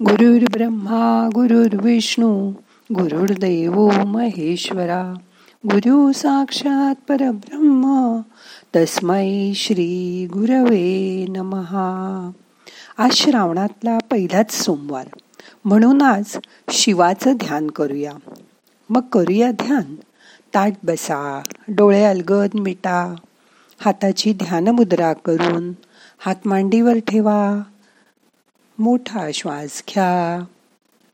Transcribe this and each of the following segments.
ब्रह्मा गुरुर्विष्णू गुरुर्दैव महेश्वरा. गुरु साक्षात परब्रह्म तस्मै श्री गुरवे नमहा. आज श्रावणातला पहिलाच सोमवार. म्हणून आज शिवाचं ध्यान करूया. मग करूया ध्यान. ताट बसा डोळे अलगद मिटा. हाताची ध्यानमुद्रा करून हात मांडीवर ठेवा. मोठा श्वास घ्या.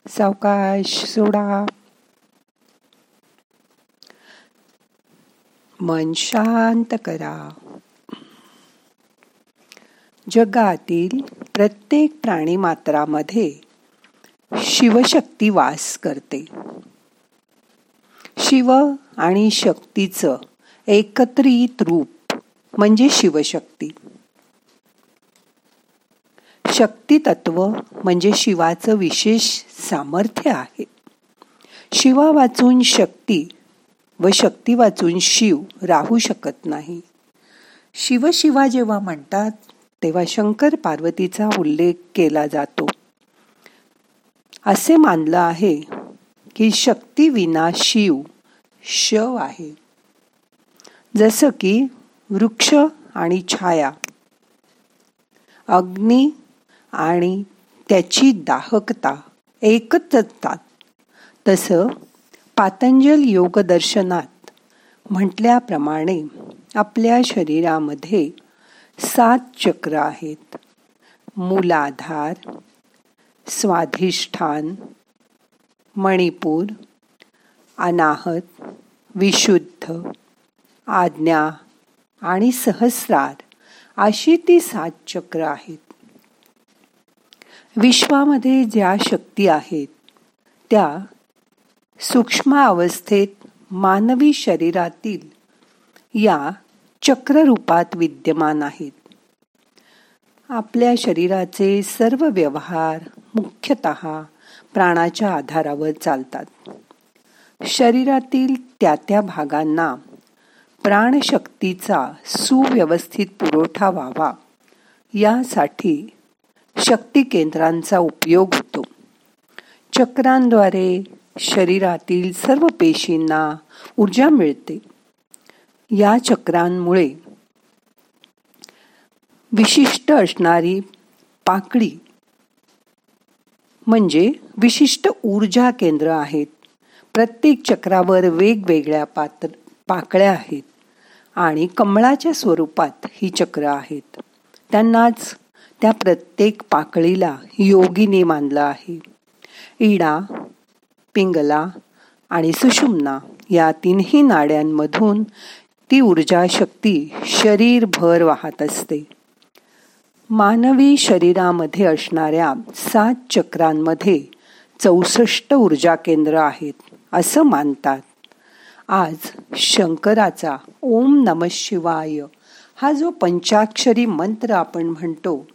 सावकाश सोडा. मन शांत करा. जगातील प्रत्येक प्राणी मात्रामध्ये शिवशक्ती वास करते. शिव आणि शक्तीचं एकत्रित रूप म्हणजे शिवशक्ती. शक्तितत्व म्हणजे शिवाचं विशेष सामर्थ्य आहे. शिवा वाचून शक्ती व शक्ती वाचून शिव राहू शकत नाही. शिवशिवा जेव्हा म्हणतात तेव्हा शंकर पार्वतीचा उल्लेख केला जातो. असे मानलं आहे की शक्ती विना शिव शव आहे. जसं की वृक्ष आणि छाया अग्नी आणि त्याची दाहकता एकच असतात. तसं पातंजल योगदर्शनात म्हटल्याप्रमाणे आपल्या शरीरामध्ये सात चक्र आहेत. मूलाधार स्वाधिष्ठान मणिपूर अनाहत विशुद्ध आज्ञा आणि सहस्रार अशी ती सात चक्र आहेत. विश्वामध्ये ज्या शक्ती आहेत त्या सूक्ष्म अवस्थेत मानवी शरीरातील या चक्ररूपात विद्यमान आहेत. आपल्या शरीराचे सर्व व्यवहार मुख्यतः प्राणाच्या आधारावर चालतात. शरीरातील त्या त्या भागांना प्राणशक्तीचा सुव्यवस्थित पुरवठा व्हावा यासाठी शक्ती केंद्रांचा उपयोग होतो. चक्रांद्वारे शरीरातील सर्व पेशींना ऊर्जा मिळते. या चक्रांमुळे विशिष्ट असणारी पाकळी म्हणजे विशिष्ट ऊर्जा केंद्र आहेत. प्रत्येक चक्रावर वेगवेगळ्या पात्र पाकळ्या आहेत आणि कमळाच्या स्वरूपात ही चक्र आहेत. त्यांनाच त्या प्रत्येक पाकळीला योगीने मानलं आहे. इडा पिंगला आणि सुषुम्ना या तीनही नाड्यांमधून ती ऊर्जा शक्ती शरीरभर वाहत असते. मानवी शरीरामध्ये असणाऱ्या सात चक्रांमध्ये चौसष्ट ऊर्जा केंद्र आहेत असं मानतात. आज शंकराचा ओम नम शिवाय हा जो पंचाक्षरी मंत्र आपण म्हणतो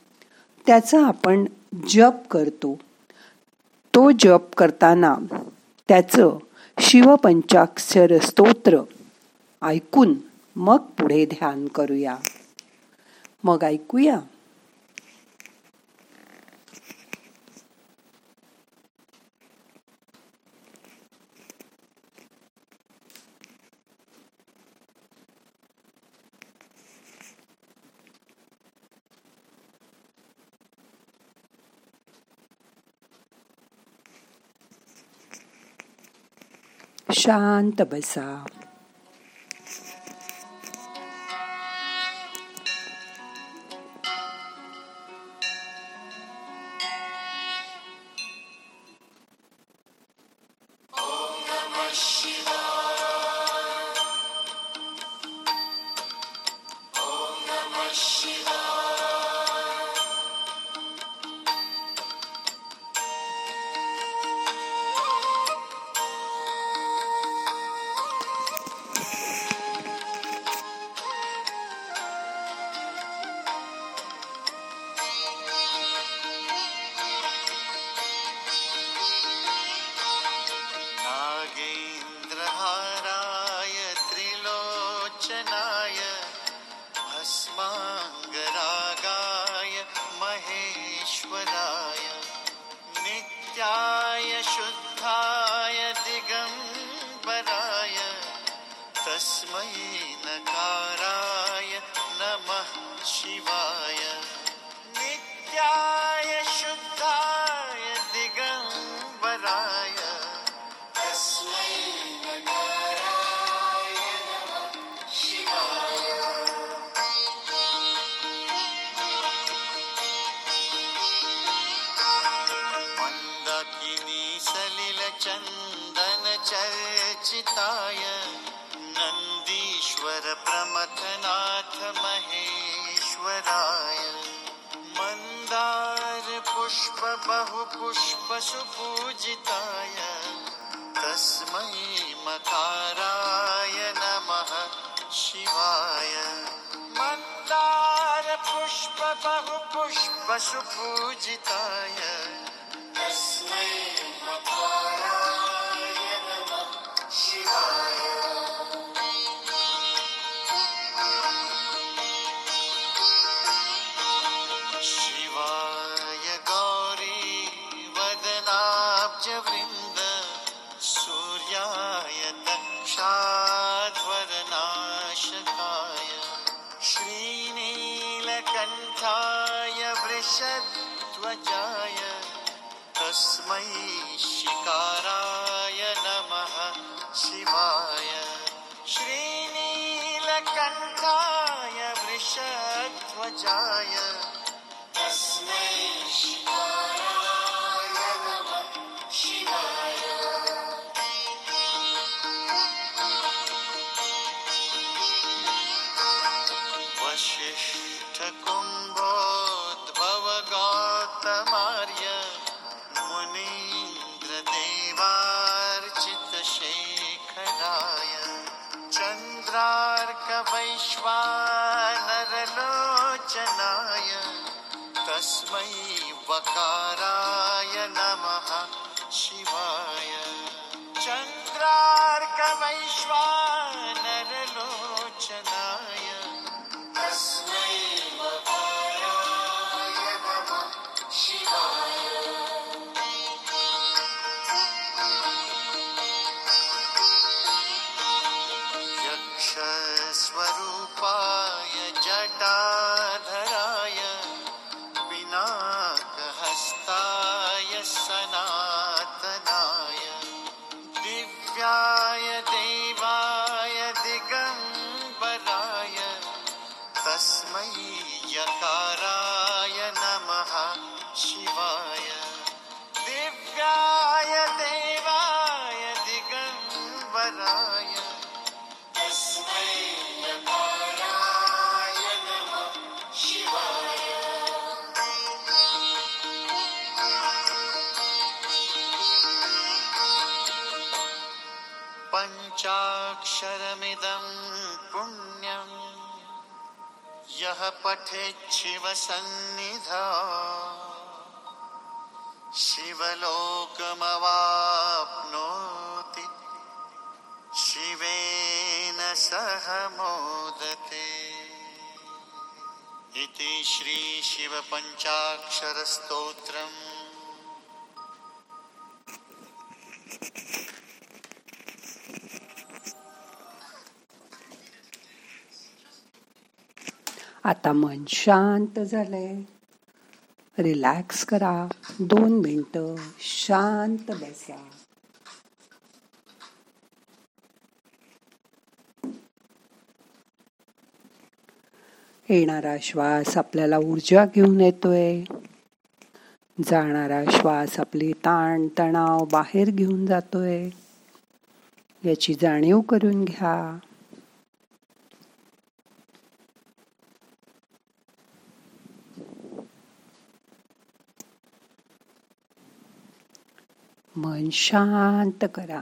त्याचा आपण जप करतो. तो जप करताना त्याचं शिवपंचाक्षर स्तोत्र ऐकून मग पुढे ध्यान करूया. मग ऐकूया. शांत बसा. नमः बहुपुष्प सुपूजिताय तस्मै मकाराय नमः शिवाय। मन्दार पुष्प तस्मै श्रीनीलकण्ठाय वृषध्वजाय तस्मै शिकाराय नमः शिवाय। श्रीनीलकण्ठाय वृषध्वजाय चन्द्रार्कवैश्वानरलोचनाय तस्मै वकाराय नमः शिवाय know. अक्षरमिदं पुण्यम् यः पठेच्छिवसन्निधा शिवलोकमवाप्नोति। शिवेन सह मोदते। इति श्रीशिवपञ्चाक्षरस्तोत्रम्। आता मन शांत झालंय. रिलॅक्स करा. दोन मिनटं शांत बसा. येणारा श्वास आपल्याला ऊर्जा घेऊन येतोय. जाणारा श्वास आपली ताण तणाव बाहेर घेऊन जातोय. याची जाणीव करून घ्या. मन शांत करा.